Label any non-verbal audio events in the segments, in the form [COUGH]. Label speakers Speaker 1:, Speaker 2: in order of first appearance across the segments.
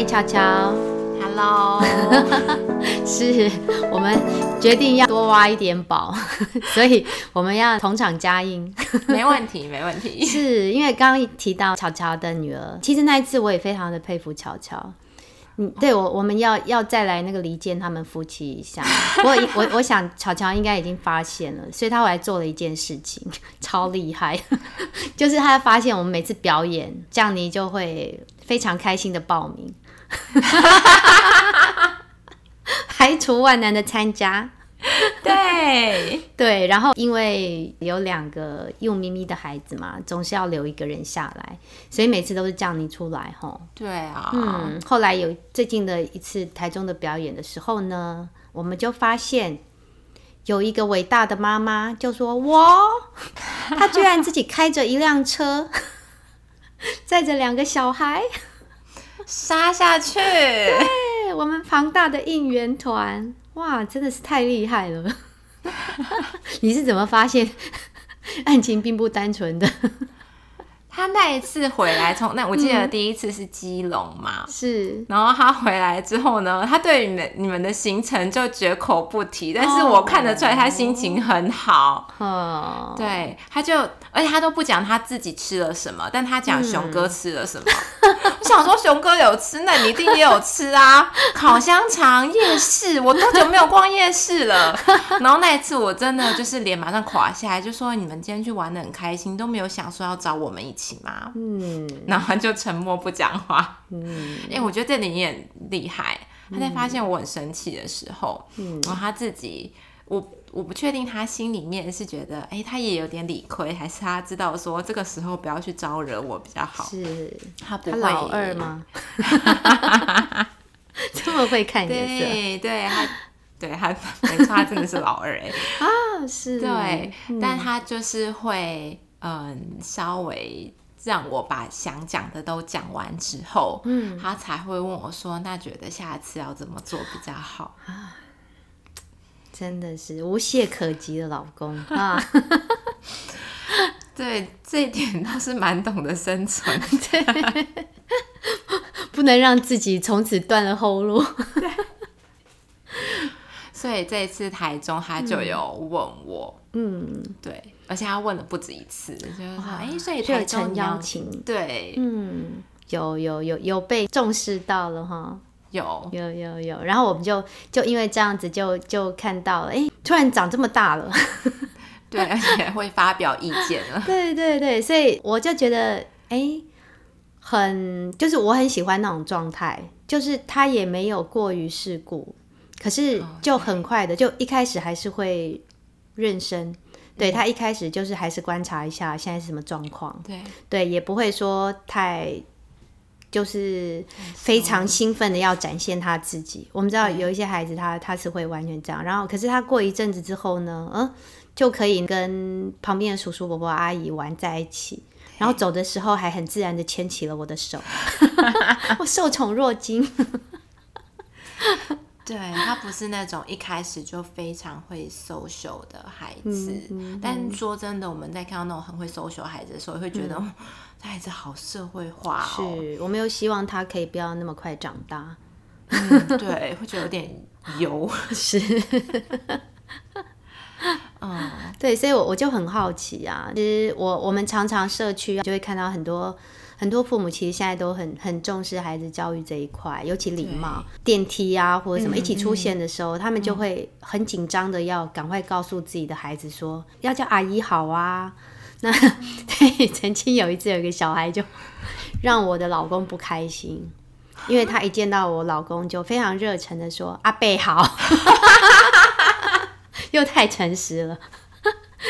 Speaker 1: 嗨，乔乔
Speaker 2: ，Hello，[LAUGHS]
Speaker 1: 是我们决定要多挖一点宝，[LAUGHS] 所以我们要同场加映。[LAUGHS]
Speaker 2: 没问题，没问题。
Speaker 1: 是因为刚刚提到乔乔的女儿，其实那一次我也非常的佩服乔乔。嗯，对我我们要要再来那个离间他们夫妻一下。我我我想乔乔应该已经发现了，所以他后来做了一件事情，超厉害，就是他发现我们每次表演，这样你就会非常开心的报名，[LAUGHS] 排除万难的参加。
Speaker 2: 对
Speaker 1: 对，然后因为有两个幼咪咪的孩子嘛，总是要留一个人下来，所以每次都是叫你出来吼。
Speaker 2: 对啊，
Speaker 1: 嗯，后来有最近的一次台中的表演的时候呢，我们就发现有一个伟大的妈妈就说：“我，[LAUGHS] 她居然自己开着一辆车，载着两个小孩
Speaker 2: 杀下去。”
Speaker 1: 对，我们庞大的应援团。哇，真的是太厉害了！[LAUGHS] 你是怎么发现 [LAUGHS] 案情并不单纯的？
Speaker 2: 他那一次回来，从那我记得第一次是基隆嘛，
Speaker 1: 是。
Speaker 2: 然后他回来之后呢，他对你们你们的行程就绝口不提，但是我看得出来他心情很好。哦，对，他就而且他都不讲他自己吃了什么，但他讲熊哥吃了什么。我想说熊哥有吃，那你一定也有吃啊！[LAUGHS] 烤香肠、夜市，我多久没有逛夜市了？然后那一次我真的就是脸马上垮下来，就说你们今天去玩的很开心，都没有想说要找我们一起吗？嗯，然后就沉默不讲话。嗯，因为我觉得这里也很厉害。他在发现我很生气的时候，嗯，然后他自己，我我不确定他心里面是觉得，哎，他也有点理亏，还是他知道说这个时候不要去招惹我比较好。
Speaker 1: 是
Speaker 2: 他不会
Speaker 1: 老二吗？[LAUGHS] 这么会看颜色？
Speaker 2: 对对，他对他 [LAUGHS] 没错，他真的是老二哎
Speaker 1: 啊，是，
Speaker 2: 对，但他就是会。嗯，稍微让我把想讲的都讲完之后，嗯，他才会问我说：“那觉得下次要怎么做比较好？”啊，
Speaker 1: 真的是无懈可击的老公 [LAUGHS] 啊！
Speaker 2: 对，这一点倒是蛮懂得生存，[LAUGHS]
Speaker 1: 对，不能让自己从此断了后路。
Speaker 2: 所以这一次台中他就有问我，嗯，对，而且他问了不止一次，就是说，哎，所以台中
Speaker 1: 邀请，
Speaker 2: 对，
Speaker 1: 嗯，有有有有被重视到了哈，
Speaker 2: 有。
Speaker 1: 有有有，然后我们就就因为这样子就就看到了，哎，突然长这么大了，[LAUGHS]
Speaker 2: 对，而且会发表意见了，
Speaker 1: 对对对，所以我就觉得，哎，很就是我很喜欢那种状态，就是他也没有过于世故。可是就很快的，就一开始还是会认生，对他一开始就是还是观察一下现在是什么状况，
Speaker 2: 对。
Speaker 1: 对，也不会说太就是非常兴奋的要展现他自己。我们知道有一些孩子他他是会完全这样，然后可是他过一阵子之后呢，嗯，就可以跟旁边的叔叔伯伯阿姨玩在一起，然后走的时候还很自然的牵起了我的手，[LAUGHS] 我受宠若惊。
Speaker 2: 对他不是那种一开始就非常会 social 的孩子，但说真的，我们在看到那种很会 social 孩子的时候，会觉得这孩子好社会化
Speaker 1: 哦。是我们又希望他可以不要那么快长大，
Speaker 2: 对，会觉得有点油。[LAUGHS]
Speaker 1: 是，嗯，对，所以我我就很好奇啊。其实我我们常常社区就会看到很多。很多父母其实现在都很很重视孩子教育这一块，尤其礼貌，电梯啊或者什么一起出现的时候，他们就会很紧张的要赶快告诉自己的孩子说要叫阿姨好啊。[LAUGHS] 那 [LAUGHS] 对，曾经有一次有一个小孩就让我的老公不开心，因为他一见到我老公就非常热忱的说阿贝好，[LAUGHS] 又太诚实了，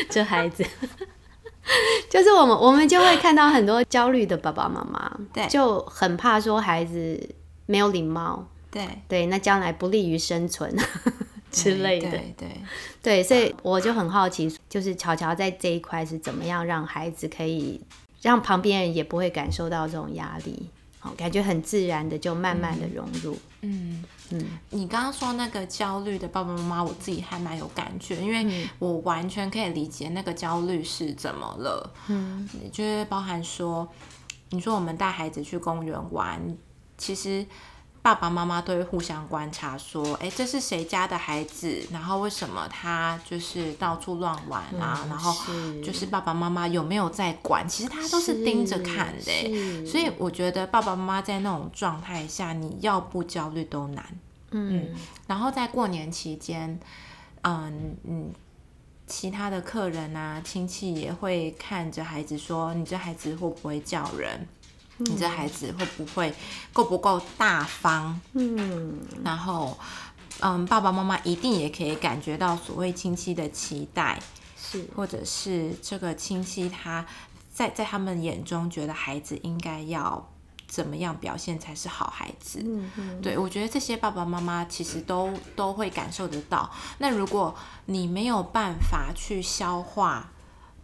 Speaker 1: 这孩子。[LAUGHS] 就是我们，我们就会看到很多焦虑的爸爸妈妈，
Speaker 2: 对，
Speaker 1: 就很怕说孩子没有礼貌，
Speaker 2: 对。
Speaker 1: 对，那将来不利于生存 [LAUGHS] 之类的，
Speaker 2: 对对
Speaker 1: 对，所以我就很好奇，就是乔乔在这一块是怎么样让孩子可以让旁边人也不会感受到这种压力。好，感觉很自然的就慢慢的融入。嗯
Speaker 2: 嗯，你刚刚说那个焦虑的爸爸妈妈，我自己还蛮有感觉，因为我完全可以理解那个焦虑是怎么了。嗯，就是包含说，你说我们带孩子去公园玩，其实爸爸妈妈都会互相观察，说，哎，这是谁家的孩子？然后为什么他就是到处乱玩啊？然后就是爸爸妈妈有没有在管？其实他都是盯着看的。所以我觉得爸爸妈妈在那种状态下，你要不焦虑都难。嗯，然后在过年期间，嗯嗯，其他的客人啊、亲戚也会看着孩子说，你这孩子会不会叫人？你这孩子会不会够不够大方？嗯，然后，嗯，爸爸妈妈一定也可以感觉到所谓亲戚的期待，
Speaker 1: 是，
Speaker 2: 或者是这个亲戚他在在他们眼中觉得孩子应该要怎么样表现才是好孩子？嗯嗯，对我觉得这些爸爸妈妈其实都都会感受得到。那如果你没有办法去消化。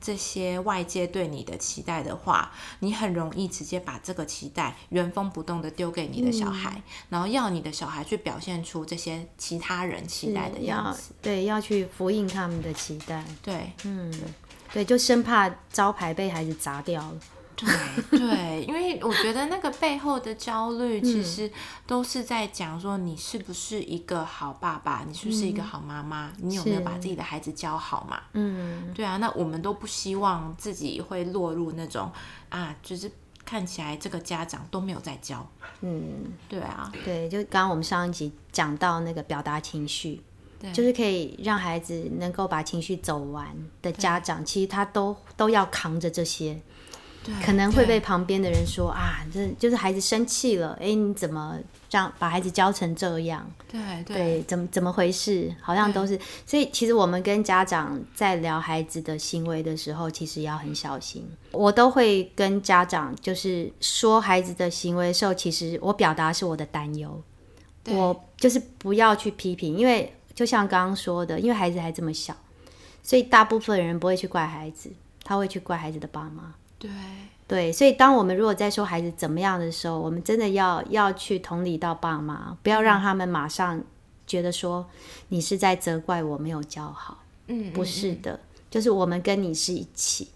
Speaker 2: 这些外界对你的期待的话，你很容易直接把这个期待原封不动的丢给你的小孩，然后要你的小孩去表现出这些其他人期待的样子。
Speaker 1: 对，要去复应他们的期待。
Speaker 2: 对，
Speaker 1: 嗯，对，就生怕招牌被孩子砸掉了。
Speaker 2: 对对，因为我觉得那个背后的焦虑，其实都是在讲说你是不是一个好爸爸，你是不是一个好妈妈，你有没有把自己的孩子教好嘛？嗯，对啊，那我们都不希望自己会落入那种啊，就是看起来这个家长都没有在教。嗯，对啊，
Speaker 1: 对，就刚刚我们上一集讲到那个表达情绪，就是可以让孩子能够把情绪走完的家长，其实他都都要扛着这些。可能会被旁边的人说啊，这就是孩子生气了，哎，你怎么这样把孩子教成这样？
Speaker 2: 对
Speaker 1: 对，怎么怎么回事？好像都是，所以其实我们跟家长在聊孩子的行为的时候，其实要很小心。我都会跟家长就是说孩子的行为的时候，其实我表达是我的担忧，我就是不要去批评，因为就像刚刚说的，因为孩子还这么小，所以大部分人不会去怪孩子，他会去怪孩子的爸妈。
Speaker 2: 对
Speaker 1: 对，所以当我们如果在说孩子怎么样的时候，我们真的要要去同理到爸妈，不要让他们马上觉得说你是在责怪我没有教好。嗯，不是的，就是我们跟你是一起。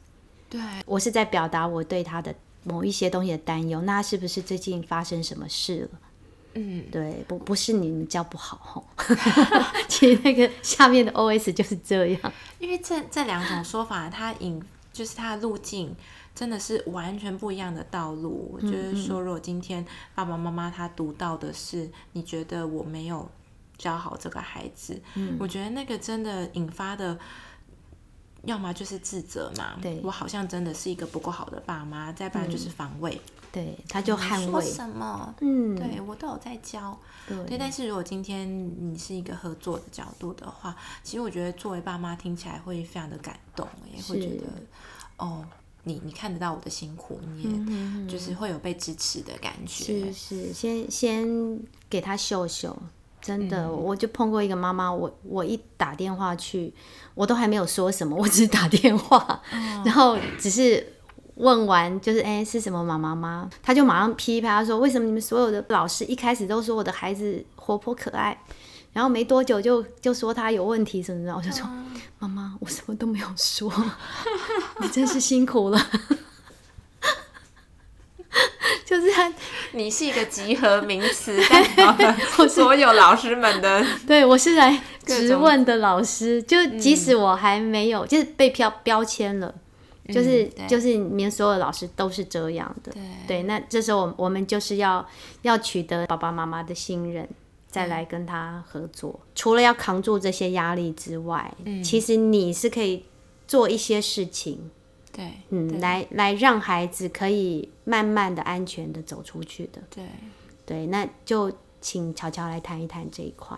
Speaker 2: 对，
Speaker 1: 我是在表达我对他的某一些东西的担忧。那是不是最近发生什么事了？嗯，对，不不是你们教不好吼。[LAUGHS] 其实那个下面的 O S 就是这样。
Speaker 2: 因为这这两种说法，它引就是它的路径。真的是完全不一样的道路。我就是说，如果今天爸爸妈妈他读到的是，你觉得我没有教好这个孩子，我觉得那个真的引发的，要么就是自责嘛，
Speaker 1: 对。
Speaker 2: 我好像真的是一个不够好的爸妈，再不然就是防卫，
Speaker 1: 对，他就捍卫。
Speaker 2: 什么，嗯，对我都有在教，对，但是如果今天你是一个合作的角度的话，其实我觉得作为爸妈听起来会非常的感动，也会觉得哦。你你看得到我的辛苦，你也就是会有被支持的感
Speaker 1: 觉。是是，先先给他秀秀，真的，我就碰过一个妈妈，我我一打电话去，我都还没有说什么，我只是打电话，然后只是问完，就是哎是什么妈妈吗？他就马上噼啪说，为什么你们所有的老师一开始都说我的孩子活泼可爱？然后没多久就就说他有问题什么的，我就说妈妈，我什么都没有说，你真是辛苦了。[LAUGHS] 就是
Speaker 2: 你是一个集合名词，代表了 [LAUGHS] 所有老师们的。[LAUGHS]
Speaker 1: 对我是来质问的老师，就即使我还没有，就是被标标签了，就是就是你们所有老师都是这样的。对，那这时候我我们就是要要取得爸爸妈妈的信任。再来跟他合作，除了要扛住这些压力之外，嗯，其实你是可以做一些事情，
Speaker 2: 对，
Speaker 1: 嗯，来来让孩子可以慢慢的、安全的走出去的，
Speaker 2: 对，
Speaker 1: 对，那就请乔乔来谈一谈这一块。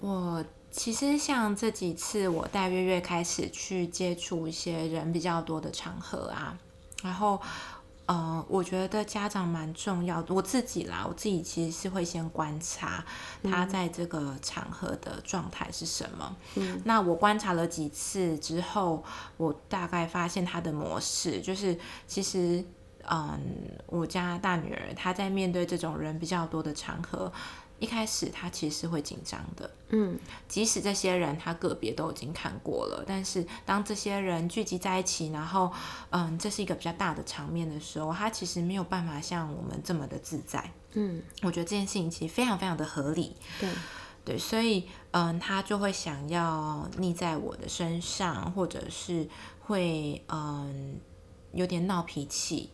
Speaker 2: 我其实像这几次，我带月月开始去接触一些人比较多的场合啊，然后。呃，我觉得家长蛮重要的。我自己啦，我自己其实是会先观察他在这个场合的状态是什么。嗯，那我观察了几次之后，我大概发现他的模式就是，其实，嗯，我家大女儿她在面对这种人比较多的场合，一开始他其实是会紧张的，嗯，即使这些人他个别都已经看过了，但是当这些人聚集在一起，然后，嗯，这是一个比较大的场面的时候，他其实没有办法像我们这么的自在，嗯，我觉得这件事情其实非常非常的合理，
Speaker 1: 对，
Speaker 2: 对，所以，嗯，他就会想要腻在我的身上，或者是会，嗯，有点闹脾气。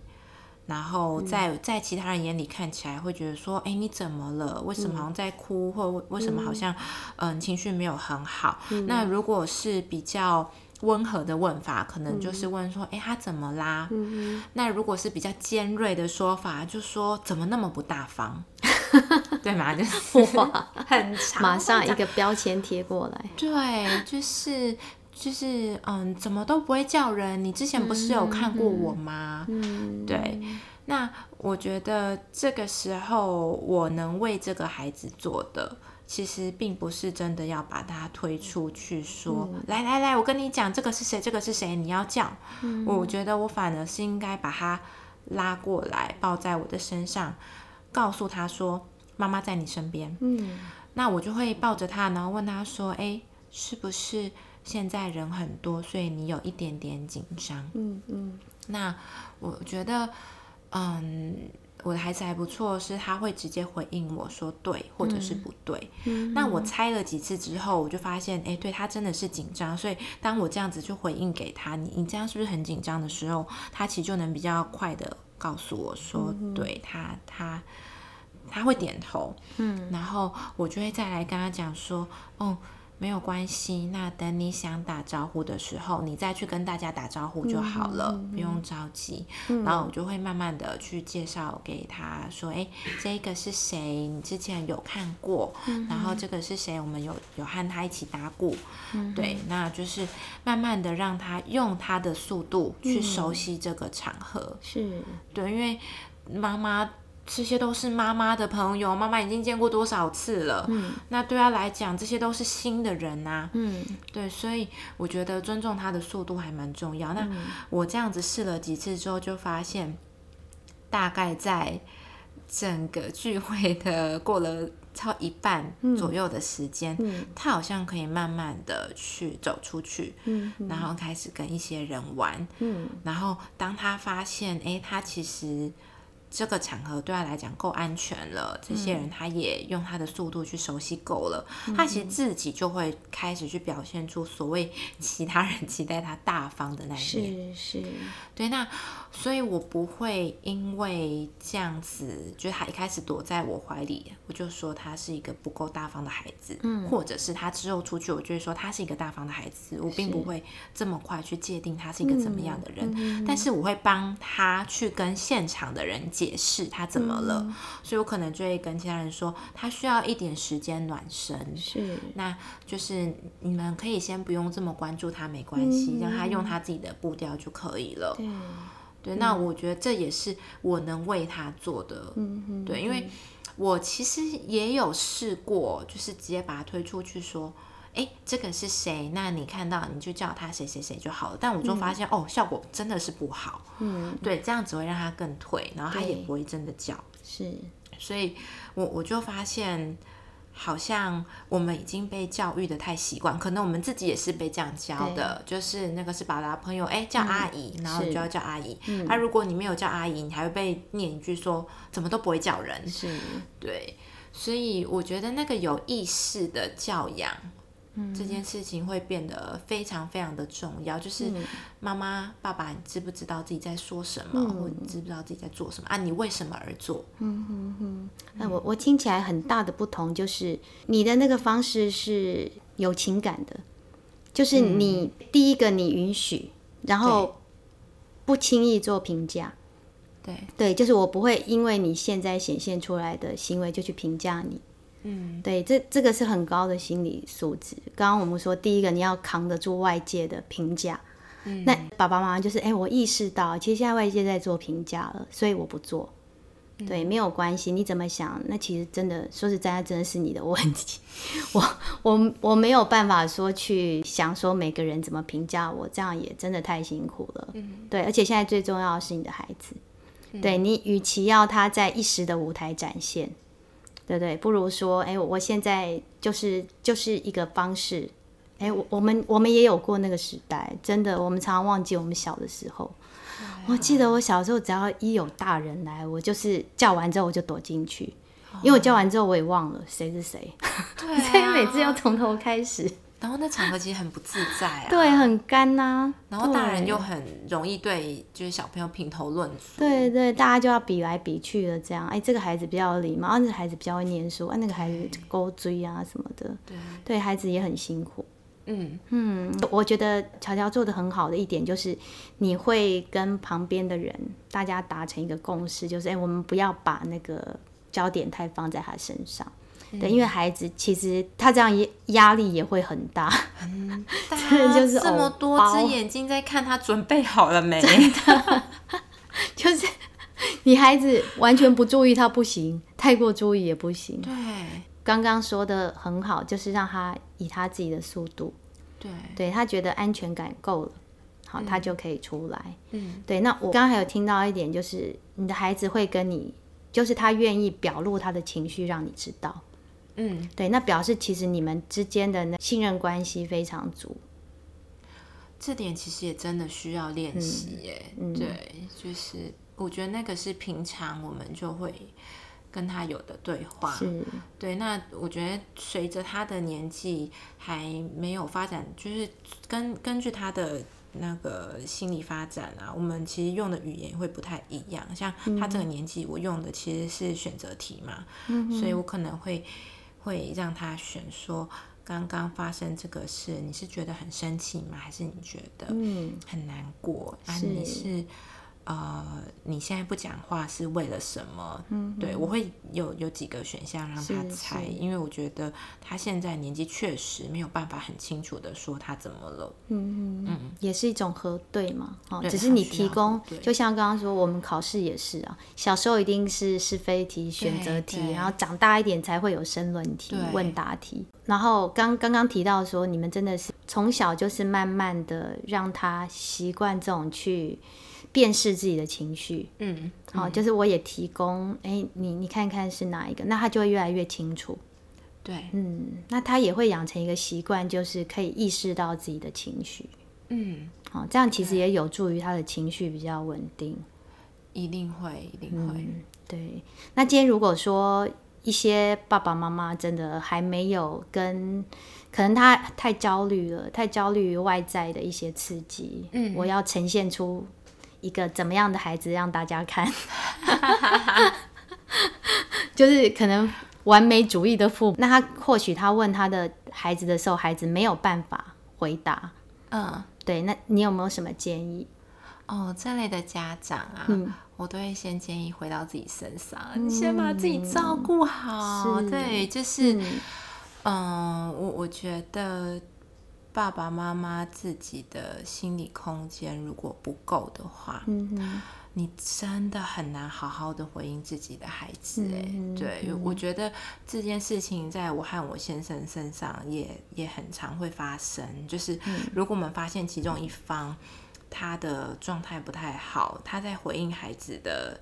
Speaker 2: 然后在在其他人眼里看起来会觉得说，哎，你怎么了？为什么好像在哭，或为什么好像嗯情绪没有很好？那如果是比较温和的问法，可能就是问说，哎，他怎么啦？那如果是比较尖锐的说法，就说怎么那么不大方？[LAUGHS] 对吗？就是哇，很长，
Speaker 1: 马上一个标签贴过来。
Speaker 2: 对，就是就是嗯，怎么都不会叫人？你之前不是有看过我吗？嗯，对。那我觉得这个时候我能为这个孩子做的，其实并不是真的要把他推出去说，来来来，我跟你讲，这个是谁？这个是谁？你要叫。我觉得我反而是应该把他拉过来，抱在我的身上，告诉他说，妈妈在你身边。嗯，那我就会抱着他，然后问他说，哎，是不是现在人很多，所以你有一点点紧张？嗯嗯。那我觉得。嗯，我的孩子还不错，是他会直接回应我说对或者是不对。嗯那我猜了几次之后，我就发现，哎，对他真的是紧张。所以当我这样子去回应给他，你你这样是不是很紧张的时候，他其实就能比较快的告诉我说，对他他他会点头。嗯，然后我就会再来跟他讲说，哦。没有关系，那等你想打招呼的时候，你再去跟大家打招呼就好了，不用着急。然后我就会慢慢的去介绍给他说，哎，这个是谁？你之前有看过？然后这个是谁？我们有有和他一起打鼓。对，那就是慢慢的让他用他的速度去熟悉这个场合。
Speaker 1: 是
Speaker 2: 对，因为妈妈。这些都是妈妈的朋友，妈妈已经见过多少次了？嗯，那对他来讲，这些都是新的人呐。嗯，对，所以我觉得尊重他的速度还蛮重要。那我这样子试了几次之后，就发现大概在整个聚会的过了超一半左右的时间，他好像可以慢慢的去走出去，嗯，然后开始跟一些人玩，嗯，然后当他发现，哎，他其实。这个场合对他来讲够安全了，这些人他也用他的速度去熟悉够了，他其实自己就会开始去表现出所谓其他人期待他大方的那一
Speaker 1: 面。是是，
Speaker 2: 对，那所以我不会因为这样子，就是他一开始躲在我怀里，我就说他是一个不够大方的孩子，嗯，或者是他之后出去，我就会说他是一个大方的孩子，我并不会这么快去界定他是一个怎么样的人，但是我会帮他去跟现场的人解释他怎么了，所以我可能就会跟其他人说，他需要一点时间暖身。
Speaker 1: 是，
Speaker 2: 那就是你们可以先不用这么关注他，没关系，让他用他自己的步调就可以了。对，对，那我觉得这也是我能为他做的。嗯对，因为我其实也有试过，就是直接把他推出去说。哎，这个是谁？那你看到你就叫他谁谁谁就好了。但我就发现哦，效果真的是不好。嗯，对，这样只会让他更退，然后他也不会真的叫。
Speaker 1: 是，
Speaker 2: 所以我我就发现，好像我们已经被教育的太习惯，可能我们自己也是被这样教的，就是那个是把他朋友哎叫阿姨，然后就要叫阿姨。他如果你没有叫阿姨，你还会被念一句说怎么都不会叫人。
Speaker 1: 是，
Speaker 2: 对，所以我觉得那个有意识的教养。这件事情会变得非常非常的重要，就是妈妈、爸爸，你知不知道自己在说什么，或你知不知道自己在做什么啊？你为什么而做？嗯
Speaker 1: 哼哼。那我我听起来很大的不同就是，你的那个方式是有情感的，就是你第一个你允许，然后不轻易做评价。
Speaker 2: 对
Speaker 1: 对，就是我不会因为你现在显现出来的行为就去评价你。嗯，对，这这个是很高的心理素质。刚刚我们说，第一个你要扛得住外界的评价。嗯，那爸爸妈妈就是，哎，我意识到，其实现在外界在做评价了，所以我不做。对，没有关系，你怎么想？那其实真的说实在，真的是你的问题。[LAUGHS] 我我我没有办法说去想说每个人怎么评价我，这样也真的太辛苦了。嗯，对，而且现在最重要的是你的孩子。对你，与其要他在一时的舞台展现。对不对？不如说，哎，我现在就是就是一个方式。哎，我我们我们也有过那个时代，真的，我们常常忘记我们小的时候。我记得我小时候，只要一有大人来，我就是叫完之后我就躲进去，因为我叫完之后我也忘了谁是谁，[LAUGHS] 所以每次要从头开始。
Speaker 2: 然后那场合其实很不自在啊，
Speaker 1: 对，很干呐。
Speaker 2: 然后大人又很容易对就是小朋友评头论足，
Speaker 1: 对对，大家就要比来比去的这样。哎，这个孩子比较有礼貌，那个孩子比较会念书，啊，那个孩子勾追啊什么的，对，对孩子也很辛苦。嗯嗯，我觉得乔乔做的很好的一点就是，你会跟旁边的人大家达成一个共识，就是哎，我们不要把那个焦点太放在他身上。对，因为孩子其实他这样压压力也会很大，[LAUGHS]
Speaker 2: 真的 [LAUGHS] 就是这么多只 [LAUGHS] 眼睛在看他准备好了没？
Speaker 1: 就是你孩子完全不注意他不行，太过注意也不行。
Speaker 2: 对，
Speaker 1: 刚刚说的很好，就是让他以他自己的速度，
Speaker 2: 对，
Speaker 1: 对他觉得安全感够了，好，他就可以出来。嗯，对。那我刚刚还有听到一点，就是你的孩子会跟你，就是他愿意表露他的情绪，让你知道。嗯，对，那表示其实你们之间的那信任关系非常足。
Speaker 2: 这点其实也真的需要练习耶。对，就是我觉得那个是平常我们就会跟他有的对话。对。那我觉得随着他的年纪还没有发展，就是根根据他的那个心理发展啊，我们其实用的语言会不太一样。像他这个年纪，我用的其实是选择题嘛，所以我可能会。会让他选说，刚刚发生这个事，你是觉得很生气吗？还是你觉得很难过？啊，你是。呃，你现在不讲话是为了什么？嗯，对我会有有几个选项让他猜，因为我觉得他现在年纪确实没有办法很清楚的说他怎么了。
Speaker 1: 嗯嗯也是一种核对嘛。哦，只是你提供，就像刚刚说，我们考试也是啊，小时候一定是是非题、选择题，然后长大一点才会有申论题、问答题。然后刚刚刚提到说，你们真的是从小就是慢慢的让他习惯这种去。辨识自己的情绪，嗯，好，就是我也提供，哎，你你看看是哪一个，那他就会越来越清楚，
Speaker 2: 对，
Speaker 1: 嗯，那他也会养成一个习惯，就是可以意识到自己的情绪，嗯，好，这样其实也有助于他的情绪比较稳定，
Speaker 2: 一定会，一定会，
Speaker 1: 对。那今天如果说一些爸爸妈妈真的还没有跟，可能他太焦虑了，太焦虑于外在的一些刺激，嗯，我要呈现出。一个怎么样的孩子让大家看？[LAUGHS] 就是可能完美主义的父母，那他或许他问他的孩子的时候，孩子没有办法回答。嗯，对，那你有没有什么建议？
Speaker 2: 哦，这类的家长啊，我都会先建议回到自己身上，你先把自己照顾好。对，就是，嗯，我我觉得。爸爸妈妈自己的心理空间如果不够的话，你真的很难好好的回应自己的孩子。哎，对，我觉得这件事情在我和我先生身上也也很常会发生。就是如果我们发现其中一方他的状态不太好，他在回应孩子的。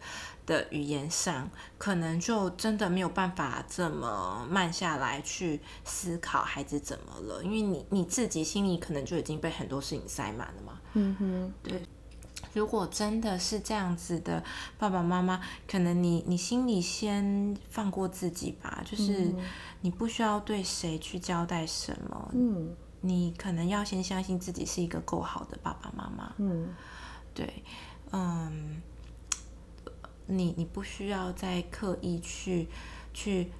Speaker 2: 的语言上，可能就真的没有办法这么慢下来去思考孩子怎么了，因为你你自己心里可能就已经被很多事情塞满了嘛。嗯哼，对。如果真的是这样子的，爸爸妈妈，可能你你心里先放过自己吧，就是你不需要对谁去交代什么。嗯，你可能要先相信自己是一个够好的爸爸妈妈。嗯，对，嗯。你你不需要再刻意去去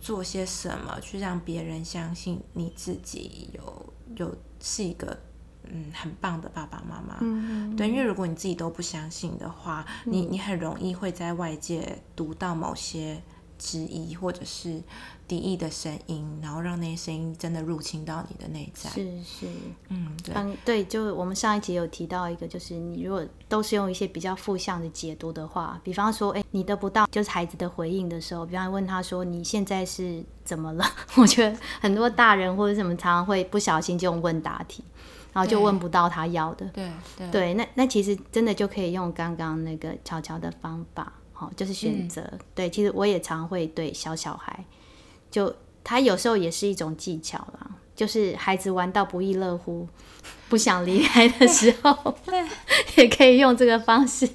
Speaker 2: 做些什么，去让别人相信你自己有有是一个嗯很棒的爸爸妈妈。嗯对，因为如果你自己都不相信的话，你你很容易会在外界读到某些质疑或者是。敌意的声音，然后让那些声音真的入侵到你的内在。
Speaker 1: 是是，嗯，对，嗯对，就我们上一集有提到一个，就是你如果都是用一些比较负向的解读的话，比方说，哎，你得不到就是孩子的回应的时候，比方问他说你现在是怎么了？[LAUGHS] 我觉得很多大人或者什么常常会不小心就用问答题，然后就问不到他要的。
Speaker 2: 对对
Speaker 1: 对，那那其实真的就可以用刚刚那个悄悄的方法。好，就是选择。对，其实我也常会对小小孩，就他有时候也是一种技巧啦，就是孩子玩到不亦乐乎，不想离开的时候，[LAUGHS] 也可以用这个方式。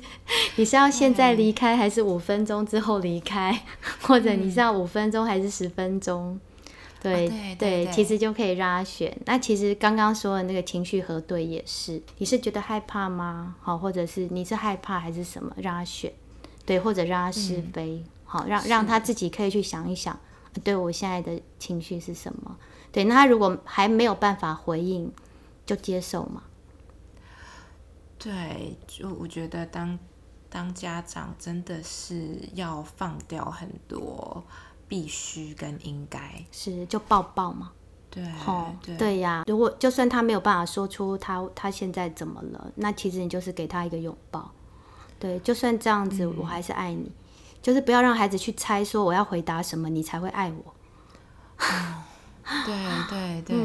Speaker 1: 你是要现在离开，还是五分钟之后离开？或者你是要五分钟还是十分钟？对对，其实就可以让他选。那其实刚刚说的那个情绪核对也是，你是觉得害怕吗？好，或者是你是害怕还是什么？让他选，对，或者让他是非，好，让让他自己可以去想一想，对我现在的情绪是什么？对，那他如果还没有办法回应，就接受嘛。
Speaker 2: 对，就我觉得当当家长真的是要放掉很多。必须跟应该
Speaker 1: 是就抱抱嘛，
Speaker 2: 对，
Speaker 1: 对对呀。如果就算他没有办法说出他他现在怎么了，那其实你就是给他一个拥抱。对，就算这样子，我还是爱你。就是不要让孩子去猜说我要回答什么，你才会爱我。[LAUGHS]
Speaker 2: 对对对，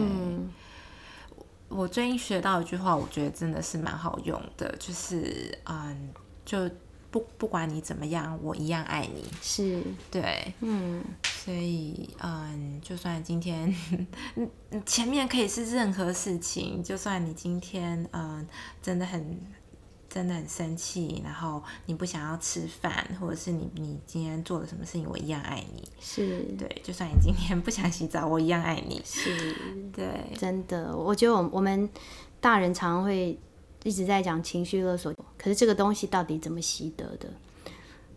Speaker 2: 我最近学到一句话，我觉得真的是蛮好用的，就是嗯，就。不不管你怎么样，我一样爱你。
Speaker 1: 是
Speaker 2: 对，嗯，所以嗯，就算今天前面可以是任何事情，就算你今天嗯真的很真的很生气，然后你不想要吃饭，或者是你你今天做了什么事情，我一样爱你。
Speaker 1: 是
Speaker 2: 对，就算你今天不想洗澡，我一样爱你。
Speaker 1: 是
Speaker 2: 对，
Speaker 1: 真的，我觉得我我们大人常会。一直在讲情绪勒索，可是这个东西到底怎么习得的？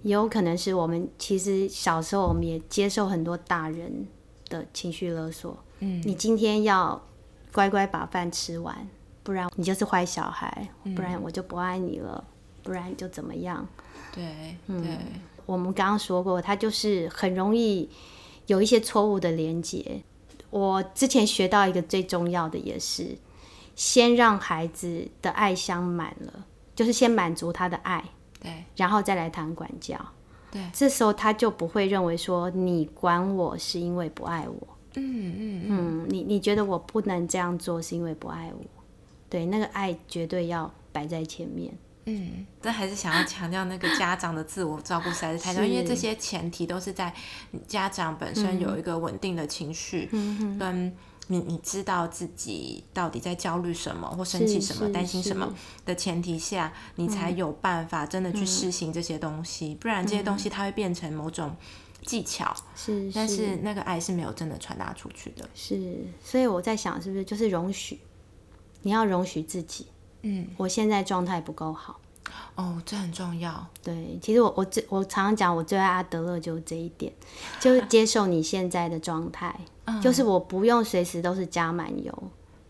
Speaker 1: 也有可能是我们其实小时候我们也接受很多大人的情绪勒索。嗯，你今天要乖乖把饭吃完，不然你就是坏小孩，不然我就不爱你了，不然就怎么样？
Speaker 2: 对，嗯。
Speaker 1: 我们刚刚说过，他就是很容易有一些错误的连接。我之前学到一个最重要的也是。先让孩子的爱箱满了，就是先满足他的爱，
Speaker 2: 对，
Speaker 1: 然后再来谈管教，
Speaker 2: 对，
Speaker 1: 这时候他就不会认为说你管我是因为不爱我，嗯嗯嗯，你你觉得我不能这样做是因为不爱我，对，那个爱绝对要摆在前面，
Speaker 2: 嗯，但还是想要强调那个家长的自我照顾实在是太重要，因为这些前提都是在家长本身有一个稳定的情绪，嗯跟。你你知道自己到底在焦虑什么或生气什么担心什么的前提下，你才有办法真的去实行这些东西，不然这些东西它会变成某种技巧，
Speaker 1: 是，
Speaker 2: 但是。那个爱是没有真的传达出去的。
Speaker 1: 是，所以我在想，是不是就是容许，你要容许自己，嗯，我现在状态不够好。
Speaker 2: 哦，这很重要。
Speaker 1: 对，其实我我最我常常讲，我最爱阿德勒就是这一点，就是接受你现在的状态，就是我不用随时都是加满油。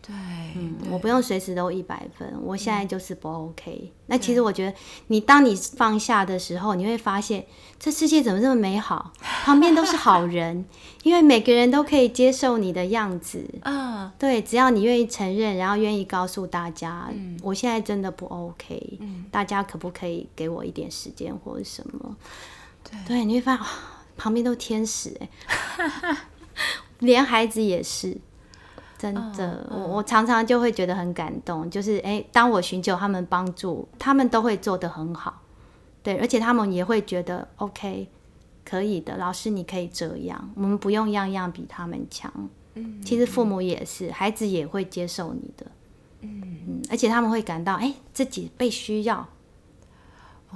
Speaker 2: 对，
Speaker 1: 嗯，我不用随时都一百分，我现在就是不 OK。那其实我觉得，你当你放下的时候，你会发现这世界怎么这么美好，[LAUGHS] 旁边都是好人，因为每个人都可以接受你的样子。嗯，对，只要你愿意承认，然后愿意告诉大家，我现在真的不 OK，大家可不可以给我一点时间或者什么？对，你会发现旁边都天使哎，[LAUGHS] 连孩子也是。真的，我我常常就会觉得很感动，就是哎，当我寻求他们帮助，他们都会做得很好，对，而且他们也会觉得 OK，可以的，老师你可以这样，我们不用样样比他们强。嗯，其实父母也是，孩子也会接受你的，嗯嗯，而且他们会感到哎，自己被需要。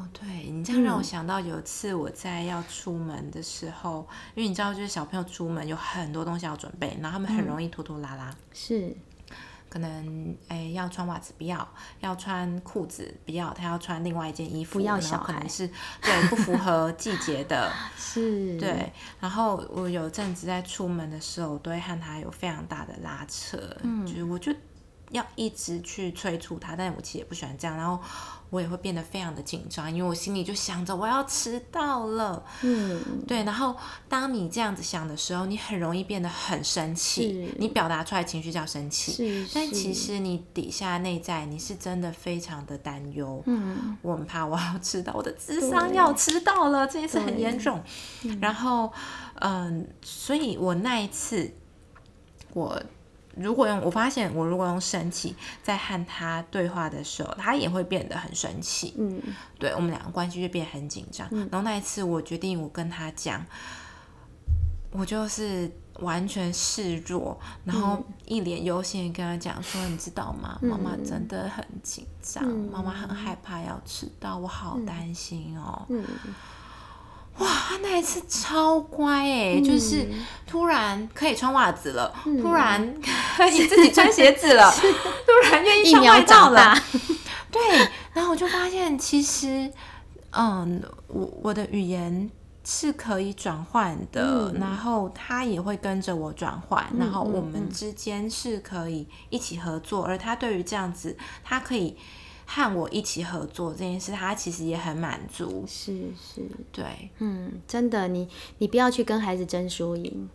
Speaker 2: 哦，对你这样让我想到有一次我在要出门的时候，因为你知道，就是小朋友出门有很多东西要准备，然后他们很容易拖拖拉拉，
Speaker 1: 是，
Speaker 2: 可能哎要穿袜子不要，要穿裤子不要，他要穿另外一件衣服，
Speaker 1: 不要小
Speaker 2: 孩是对不符合季节的，[LAUGHS]
Speaker 1: 是，[LAUGHS]
Speaker 2: 对，然后我有阵子在出门的时候，我都会和他有非常大的拉扯，嗯，就是我就要一直去催促他，但是我其实也不喜欢这样，然后。我也会变得非常的紧张，因为我心里就想着我要迟到了。嗯，对。然后当你这样子想的时候，你很容易变得很生气，你表达出来情绪叫生气。但其实你底下内在你是真的非常的担忧。嗯，我很怕我要迟到，我的智商要迟到了，这件事很严重。然后，嗯，所以我那一次我如果用我发现，我如果用生气在和他对话的时候，他也会变得很生气。嗯，对我们两个关系就变得很紧张。然后那一次，我决定我跟他讲，我就是完全示弱，然后一脸忧心跟他讲说：“你知道吗？妈妈真的很紧张，妈妈很害怕要迟到，我好担心哦。”哇，他那一次超乖哎，就是突然可以穿袜子了，突然 [LAUGHS] 可以自己穿鞋子了 [LAUGHS] [LAUGHS] 突然愿意上外套了。对，然后我就发现，其实，嗯，我我的语言是可以转换的，然后他也会跟着我转换，然后我们之间是可以一起合作，而他对于这样子，他可以。和我一起合作这件事，他其实也很满足。
Speaker 1: 是是，
Speaker 2: 对，
Speaker 1: 嗯，真的，你你不要去跟孩子争输赢，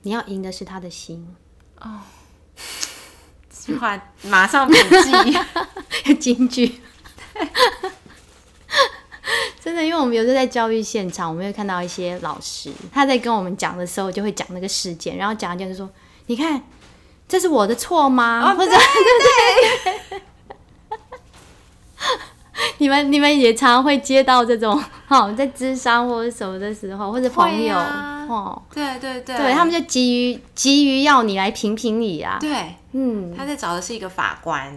Speaker 1: 你要赢的是他的心。哦，
Speaker 2: 这句话马上笔记，[LAUGHS]
Speaker 1: 京剧。[LAUGHS] 真的，因为我们有时候在教育现场，我们会看到一些老师，他在跟我们讲的时候，就会讲那个事件，然后讲一讲就说：“你看，这是我的错吗？”或者对对。[LAUGHS] 你们你们也常会接到这种 [LAUGHS] 哦，在智商或者什么的时候，或者朋友
Speaker 2: 哦，对对对，
Speaker 1: 对他们就急于急于要你来评评理啊，
Speaker 2: 对，嗯，他在找的是一个法官，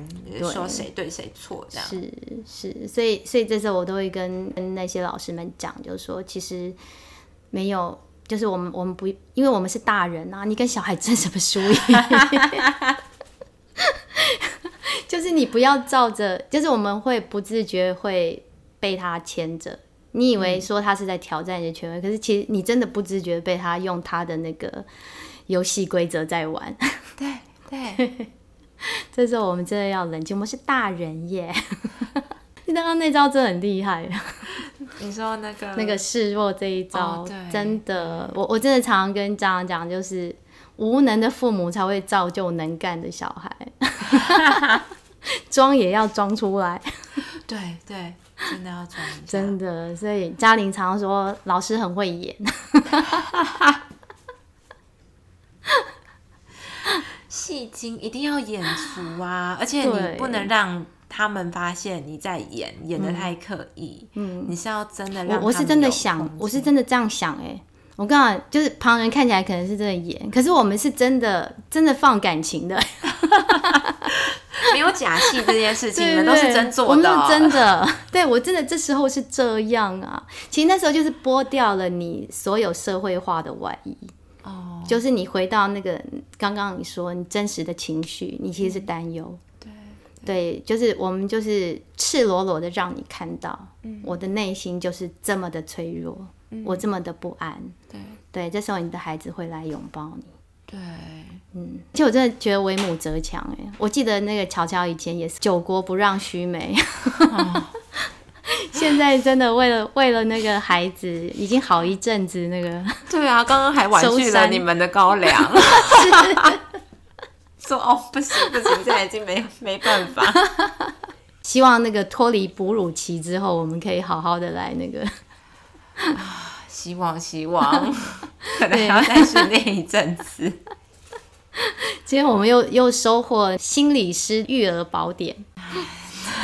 Speaker 2: 说谁对谁错这样，
Speaker 1: 是是，所以所以这时候我都会跟跟那些老师们讲，就是说其实没有，就是我们我们不，因为我们是大人啊，你跟小孩争什么输赢？[LAUGHS] 就是你不要照着，就是我们会不自觉会被他牵着。你以为说他是在挑战你的权威，可是其实你真的不自觉被他用他的那个游戏规则在玩。
Speaker 2: 对对，[LAUGHS]
Speaker 1: 这时候我们真的要冷静，我们是大人耶。[LAUGHS] 你刚刚那招真的很厉害。
Speaker 2: 你说那个 [LAUGHS]
Speaker 1: 那个示弱这一招，真的，我我真的常常跟家长讲，就是无能的父母才会造就能干的小孩。[LAUGHS] 装也要装出来，[LAUGHS]
Speaker 2: 对对，真的要装。
Speaker 1: 真的，所以嘉玲常说老师很会演，[LAUGHS]
Speaker 2: 戏精一定要演足啊！而且你不能让他们发现你在演，演的太刻意。嗯，你是要真的让
Speaker 1: 我是真的想，我是真的这样想哎。我刚刚就是旁人看起来可能是真的演，可是我们是真的真的放感情的。
Speaker 2: 没有假戏这件事情，你们都是真做
Speaker 1: 的。我们是真的，[LAUGHS] 对我真的这时候是这样啊。其实那时候就是剥掉了你所有社会化的外衣，哦，就是你回到那个刚刚你说你真实的情绪，你其实是担忧。对，对，就是我们就是赤裸裸的让你看到，我的内心就是这么的脆弱，我这么的不安。对，对，这时候你的孩子会来拥抱你。
Speaker 2: 对，
Speaker 1: 嗯，其实我真的觉得为母则强哎。我记得那个乔乔以前也是九国不让须眉，[LAUGHS] 现在真的为了为了那个孩子，已经好一阵子那个。[LAUGHS]
Speaker 2: 对啊，刚刚还婉拒了你们的高粱，[LAUGHS] 说哦不行不行，现在已经没没办法。
Speaker 1: 希望那个脱离哺乳期之后，我们可以好好的来那个。
Speaker 2: 希望希望，[LAUGHS] 可能还要再训练一阵子。[LAUGHS]
Speaker 1: 今天我们又又收获心理师育儿宝典，[LAUGHS]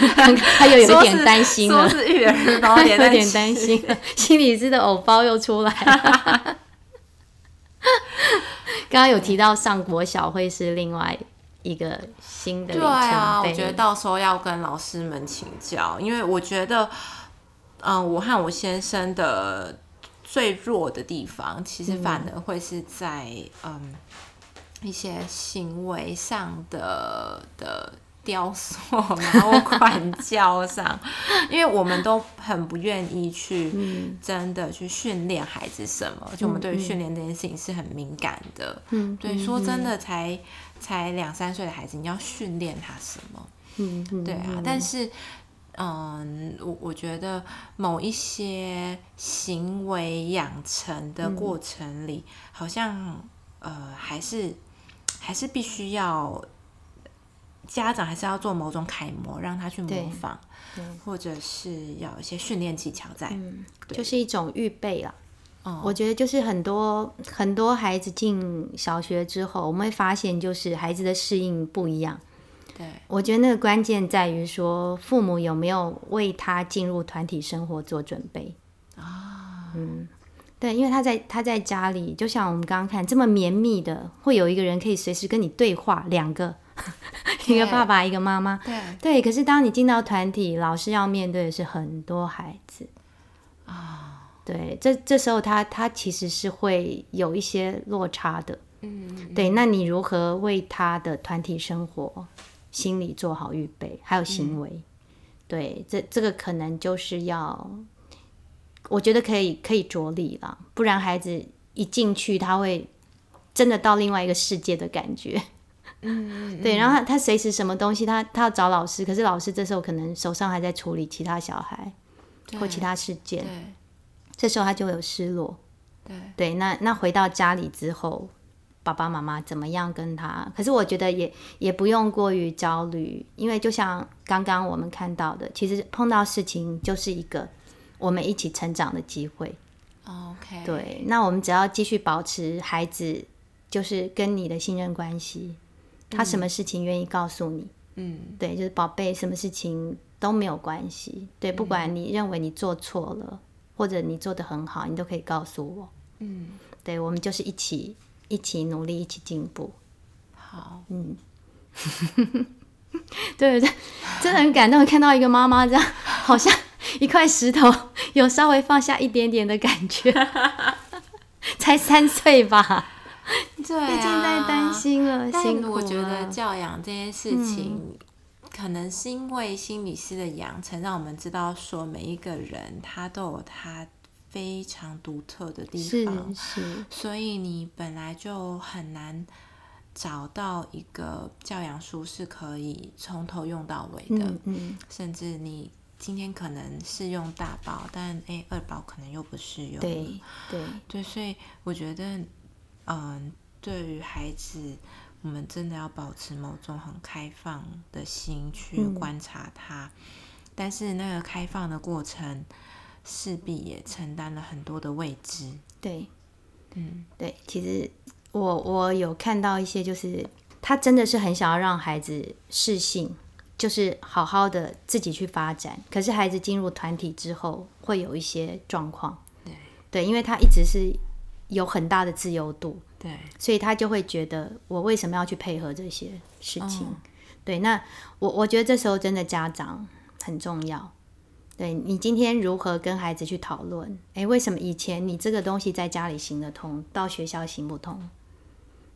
Speaker 1: 他又有点担心了。
Speaker 2: 是育儿宝典，
Speaker 1: 有点担心了。心理师的偶包又出来了。刚刚有提到上国小会是另外一个新的，对
Speaker 2: 啊，我觉得到时候要跟老师们请教，因为我觉得，嗯，我和我先生的。最弱的地方，其实反而会是在嗯一些行为上的的雕塑，[LAUGHS] 然后管教上，因为我们都很不愿意去真的去训练孩子什么，就我们对于训练这件事情是很敏感的。嗯，对，说真的，才才两三岁的孩子，你要训练他什么？嗯，对啊，但是。嗯，我我觉得某一些行为养成的过程里，好像呃，还是还是必须要家长还是要做某种楷模，让他去模仿，或者是要一些训练技巧在，
Speaker 1: 就是一种预备啦。我觉得就是很多很多孩子进小学之后，我们会发现就是孩子的适应不一样。
Speaker 2: 对，
Speaker 1: 我觉得那个关键在于说父母有没有为他进入团体生活做准备啊。嗯，对，因为他在他在家里，就像我们刚刚看这么绵密的，会有一个人可以随时跟你对话，两个，[LAUGHS] 一个爸爸，一个妈妈。
Speaker 2: 对
Speaker 1: 对，可是当你进到团体，老师要面对的是很多孩子啊。对，这这时候他他其实是会有一些落差的，嗯，对。那你如何为他的团体生活心理做好预备，还有行为？对，这这个可能就是要，我觉得可以可以着力了，不然孩子一进去，他会真的到另外一个世界的感觉，嗯，对。然后他他随时什么东西，他他要找老师，可是老师这时候可能手上还在处理其他小孩或其他事件，这时候他就会有失落，
Speaker 2: 对。
Speaker 1: 对，那那回到家里之后，爸爸妈妈怎么样跟他？可是我觉得也也不用过于焦虑，因为就像刚刚我们看到的，其实碰到事情就是一个我们一起成长的机会。
Speaker 2: OK，
Speaker 1: 对，那我们只要继续保持孩子就是跟你的信任关系，他什么事情愿意告诉你，嗯，对，就是宝贝，什么事情都没有关系，对，不管你认为你做错了。或者你做的很好，你都可以告诉我。嗯，对，我们就是一起一起努力，一起进步。
Speaker 2: 好，
Speaker 1: 嗯，[LAUGHS] 对对，真的很感动，看到一个妈妈这样，好像一块石头有稍微放下一点点的感觉。[LAUGHS] 才三岁吧？
Speaker 2: 对，
Speaker 1: 已经在担心了。辛苦
Speaker 2: 我觉得教养这件事情。可能是因为心理师的养成，让我们知道说每一个人他都有他非常独特的地
Speaker 1: 方，是，[LAUGHS]
Speaker 2: 所以你本来就很难找到一个教养书是可以从头用到尾的，嗯，甚至你今天可能是用大宝，但哎二宝可能又不适用，
Speaker 1: 对对。
Speaker 2: 对，所以我觉得，嗯，对于孩子。我们真的要保持某种很开放的心去观察它，但是那个开放的过程势必也承担了很多的未知。
Speaker 1: 对，嗯，对，其实我我有看到一些，就是他真的是很想要让孩子适性，就是好好的自己去发展。可是孩子进入团体之后，会有一些状况。
Speaker 2: 对，
Speaker 1: 对，因为他一直是有很大的自由度。
Speaker 2: 对，
Speaker 1: 所以他就会觉得我为什么要去配合这些事情？对，那我我觉得这时候真的家长很重要。对你今天如何跟孩子去讨论？诶，为什么以前你这个东西在家里行得通，到学校行不通？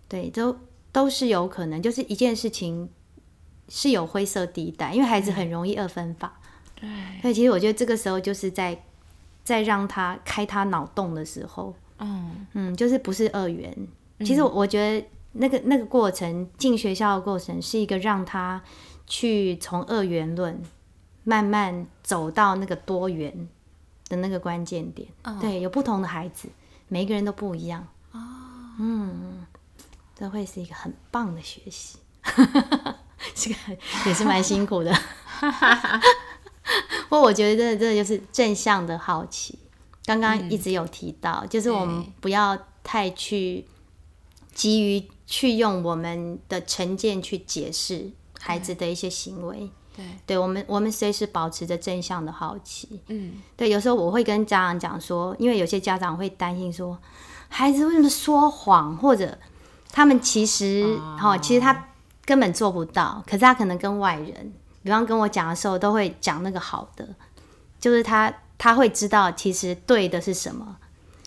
Speaker 1: 对，都都是有可能，就是一件事情是有灰色地带，因为孩子很容易二分法。
Speaker 2: 对，
Speaker 1: 所以其实我觉得这个时候就是在在让他开他脑洞的时候。嗯嗯，就是不是二元。其实我觉得那个那个过程进学校的过程是一个让他去从二元论慢慢走到那个多元的那个关键点。对，有不同的孩子，每一个人都不一样。哦，嗯，这会是一个很棒的学习，[LAUGHS] 这个也是蛮辛苦的。[LAUGHS] 不过我觉得这这就是正向的好奇。刚刚一直有提到，就是我们不要太去急于去用我们的成见去解释孩子的一些行为。
Speaker 2: 对，
Speaker 1: 对我们我们随时保持着正向的好奇。嗯，对，有时候我会跟家长讲说，因为有些家长会担心说，孩子为什么说谎，或者他们其实哈，其实他根本做不到，可是他可能跟外人，比方跟我讲的时候，都会讲那个好的，就是他。他会知道其实对的是什么，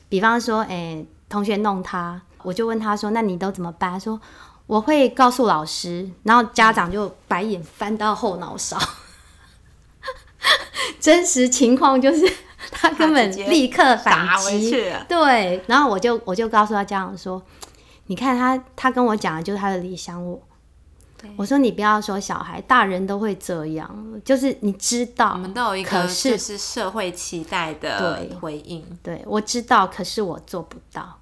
Speaker 1: 比方说，哎，同学弄他，我就问他说：“那你都怎么办？”说：“我会告诉老师。”然后家长就白眼翻到后脑勺。[LAUGHS] 真实情况就是他根本立刻反击，对。然后我就我就告诉他家长说：“你看他他跟我讲的就是他的理想我。”我说你不要说小孩，大人都会这样，就是你知道，
Speaker 2: 我们都有一个就是社会期待的回应。
Speaker 1: 对，我知道，可是我做不到。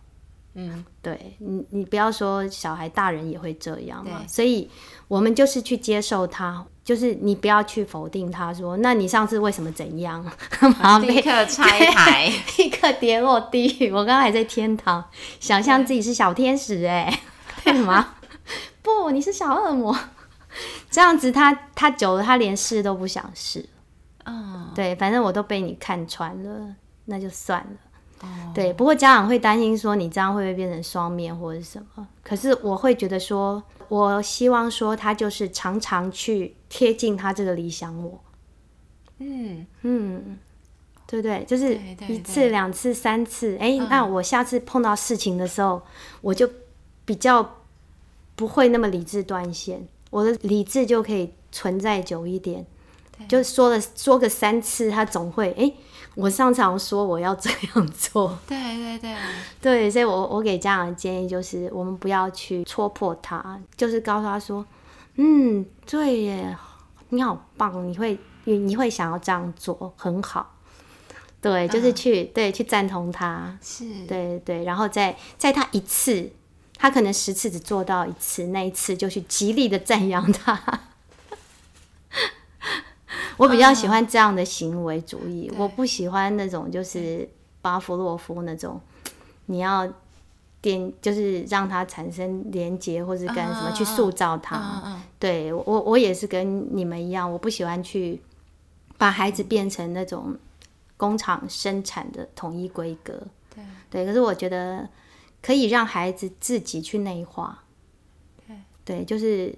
Speaker 1: 嗯，对你，你不要说小孩，大人也会这样嘛。所以，我们就是去接受他，就是你不要去否定他，说那你上次为什么怎样？[LAUGHS]
Speaker 2: 立刻拆台，[LAUGHS]
Speaker 1: 立刻跌落地狱。我刚刚还在天堂，想象自己是小天使，哎，[LAUGHS] 干嘛？不，你是小恶魔。这样子，他他久了，他连试都不想试。哦，对，反正我都被你看穿了，那就算了。对，不过家长会担心说你这样会不会变成双面或者什么？可是我会觉得说，我希望说他就是常常去贴近他这个理想我。嗯嗯，对不对？就是一次、两次、三次，哎，那我下次碰到事情的时候，我就比较不会那么理智断线，我的理智就可以存在久一点。就说了说个三次，他总会哎。我上场说我要这样做，[LAUGHS]
Speaker 2: 对对对，
Speaker 1: 对，所以我我给家长的建议就是，我们不要去戳破他，就是告诉他说，嗯，对耶，你好棒，你会你你会想要这样做，很好，对，就是去对去赞同他，
Speaker 2: 是
Speaker 1: 对对，然后再在他一次，他可能十次只做到一次，那一次就去极力的赞扬他。我比较喜欢这样的行为主义，我不喜欢那种就是巴甫洛夫那种，你要点就是让他产生连接或者干什么去塑造他。对我我也是跟你们一样，我不喜欢去把孩子变成那种工厂生产的统一规格。对对，可是我觉得可以让孩子自己去内化。对对，就是。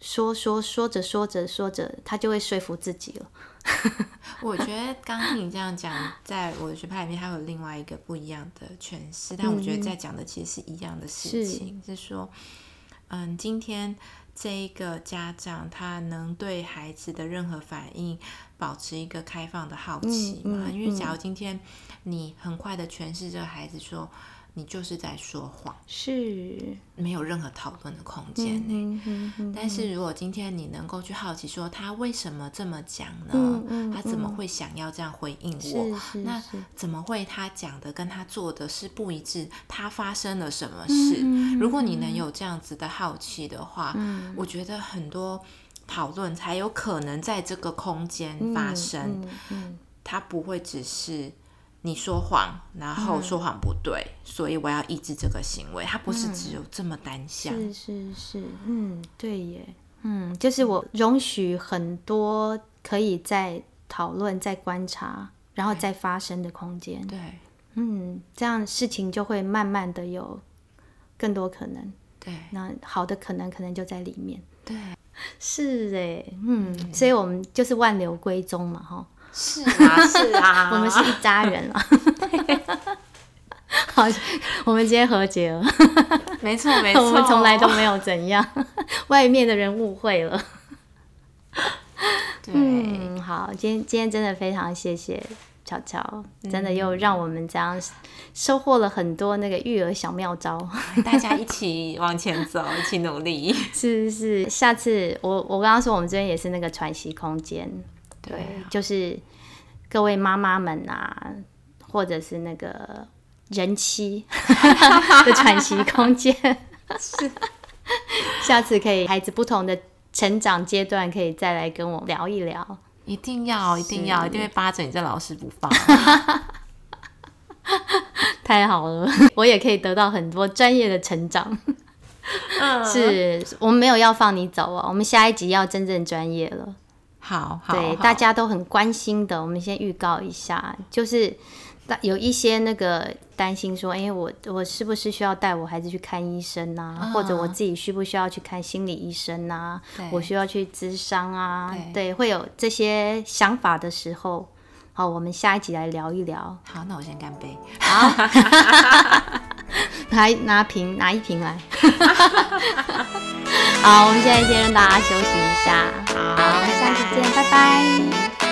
Speaker 1: 说说说着说着说着，他就会说服自己了。[LAUGHS]
Speaker 2: 我觉得刚听你这样讲，在我的学派里面，还有另外一个不一样的诠释。但我觉得在讲的其实是一样的事情，是说，嗯，今天这一个家长他能对孩子的任何反应保持一个开放的好奇嘛？因为假如今天你很快的诠释这个孩子说。你就是在说谎，
Speaker 1: 是
Speaker 2: 没有任何讨论的空间呢。但是如果今天你能够去好奇说他为什么这么讲呢？他怎么会想要这样回应我？那怎么会他讲的跟他做的是不一致？他发生了什么事？如果你能有这样子的好奇的话，我觉得很多讨论才有可能在这个空间发生。他不会只是。你说谎，然后说谎不对，所以我要抑制这个行为。它不是只有这么单向。
Speaker 1: 是是是，嗯，对耶，嗯，就是我容许很多可以在讨论、在观察，然后再发生的空间。
Speaker 2: 对，
Speaker 1: 嗯，这样事情就会慢慢的有更多可能。
Speaker 2: 对，
Speaker 1: 那好的可能可能就在里面。
Speaker 2: 对，
Speaker 1: 是哎，嗯，所以我们就是万流归宗嘛，哈。
Speaker 2: 是啊，是啊，[LAUGHS]
Speaker 1: 我们是一家人啊。好，我们今天和解了。
Speaker 2: 没错，没错，
Speaker 1: 我们从来都没有怎样，外面的人误会了。
Speaker 2: 对，
Speaker 1: 好，今天今天真的非常谢谢巧巧，真的又让我们这样收获了很多那个育儿小妙招，
Speaker 2: 大家一起往前走，一起努力。[LAUGHS]
Speaker 1: 是是是，下次我我刚刚说我们这边也是那个喘息空间。对，就是各位妈妈们啊，或者是那个人妻 [LAUGHS] 的喘息空间，是 [LAUGHS] 下次可以孩子不同的成长阶段，可以再来跟我聊一聊。
Speaker 2: 一定要，一定要，一定会扒着你这老师不放。[LAUGHS]
Speaker 1: 太好了，我也可以得到很多专业的成长。是我们没有要放你走啊，我们下一集要真正专业了。
Speaker 2: 好，
Speaker 1: 对，大家都很关心的，我们先预告一下，就是有一些那个担心说，哎，我我是不是需要带我孩子去看医生呐？或者我自己需不需要去看心理医生呐？我需要去咨商啊？对，会有这些想法的时候，好，我们下一集来聊一聊。
Speaker 2: 好，那我先干杯。
Speaker 1: 好，[LAUGHS] [LAUGHS] 拿拿瓶，拿一瓶来。[LAUGHS] 好，我们现在先让大家休息一下。好，下次见，拜拜。